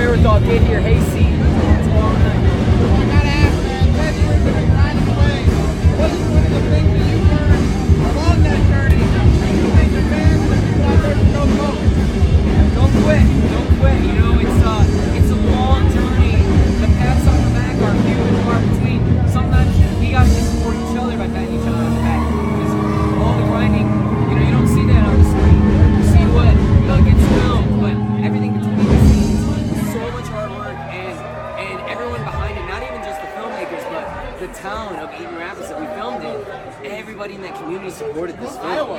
wherewithal to get here. Hey, C. What's going on? Town of Eaton Rapids that we filmed in, everybody in that community supported this film.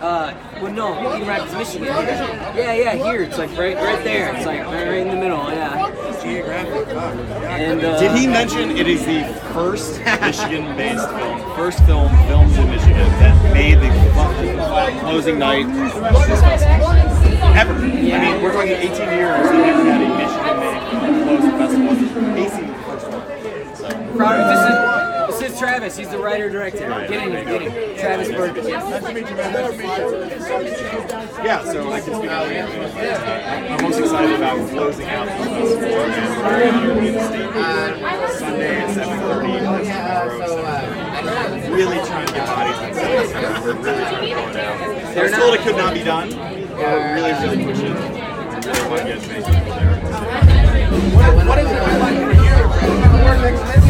Uh, well, no, Eaton Rapids, Michigan. Yeah, yeah, here. It's like right, right there. It's like right, right in the middle. Yeah. Geographic. And uh, Did he mention it is the first Michigan-based film, first film filmed in Michigan that made the closing night of this festival ever? I mean, we're talking 18 years. We never had a Michigan-made closing festival. AC the first one. So. Proud is Travis. He's the writer director. Get in here, get in. Travis Burgess. Nice to meet you, man. Nice to meet you. Yeah, so I can speak on it. I'm most excited about closing out the festival and we're going to be in the state uh, Sunday at 7.30 tomorrow. Really trying to get bodies on set. We're really trying to pull it out. I was told it could not be done. but We're really, really pushing. I really want to get as many people there. What, what is it like to hear the word next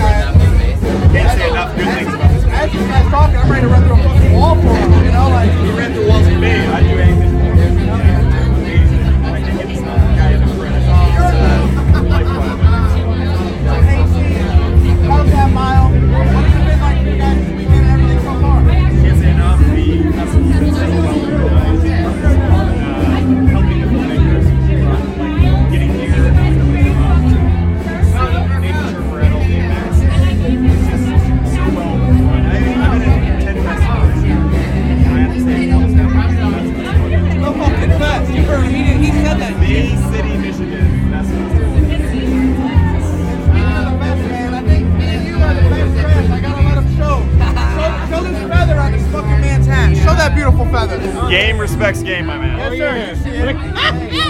Game respects game, my man. Yes, sir.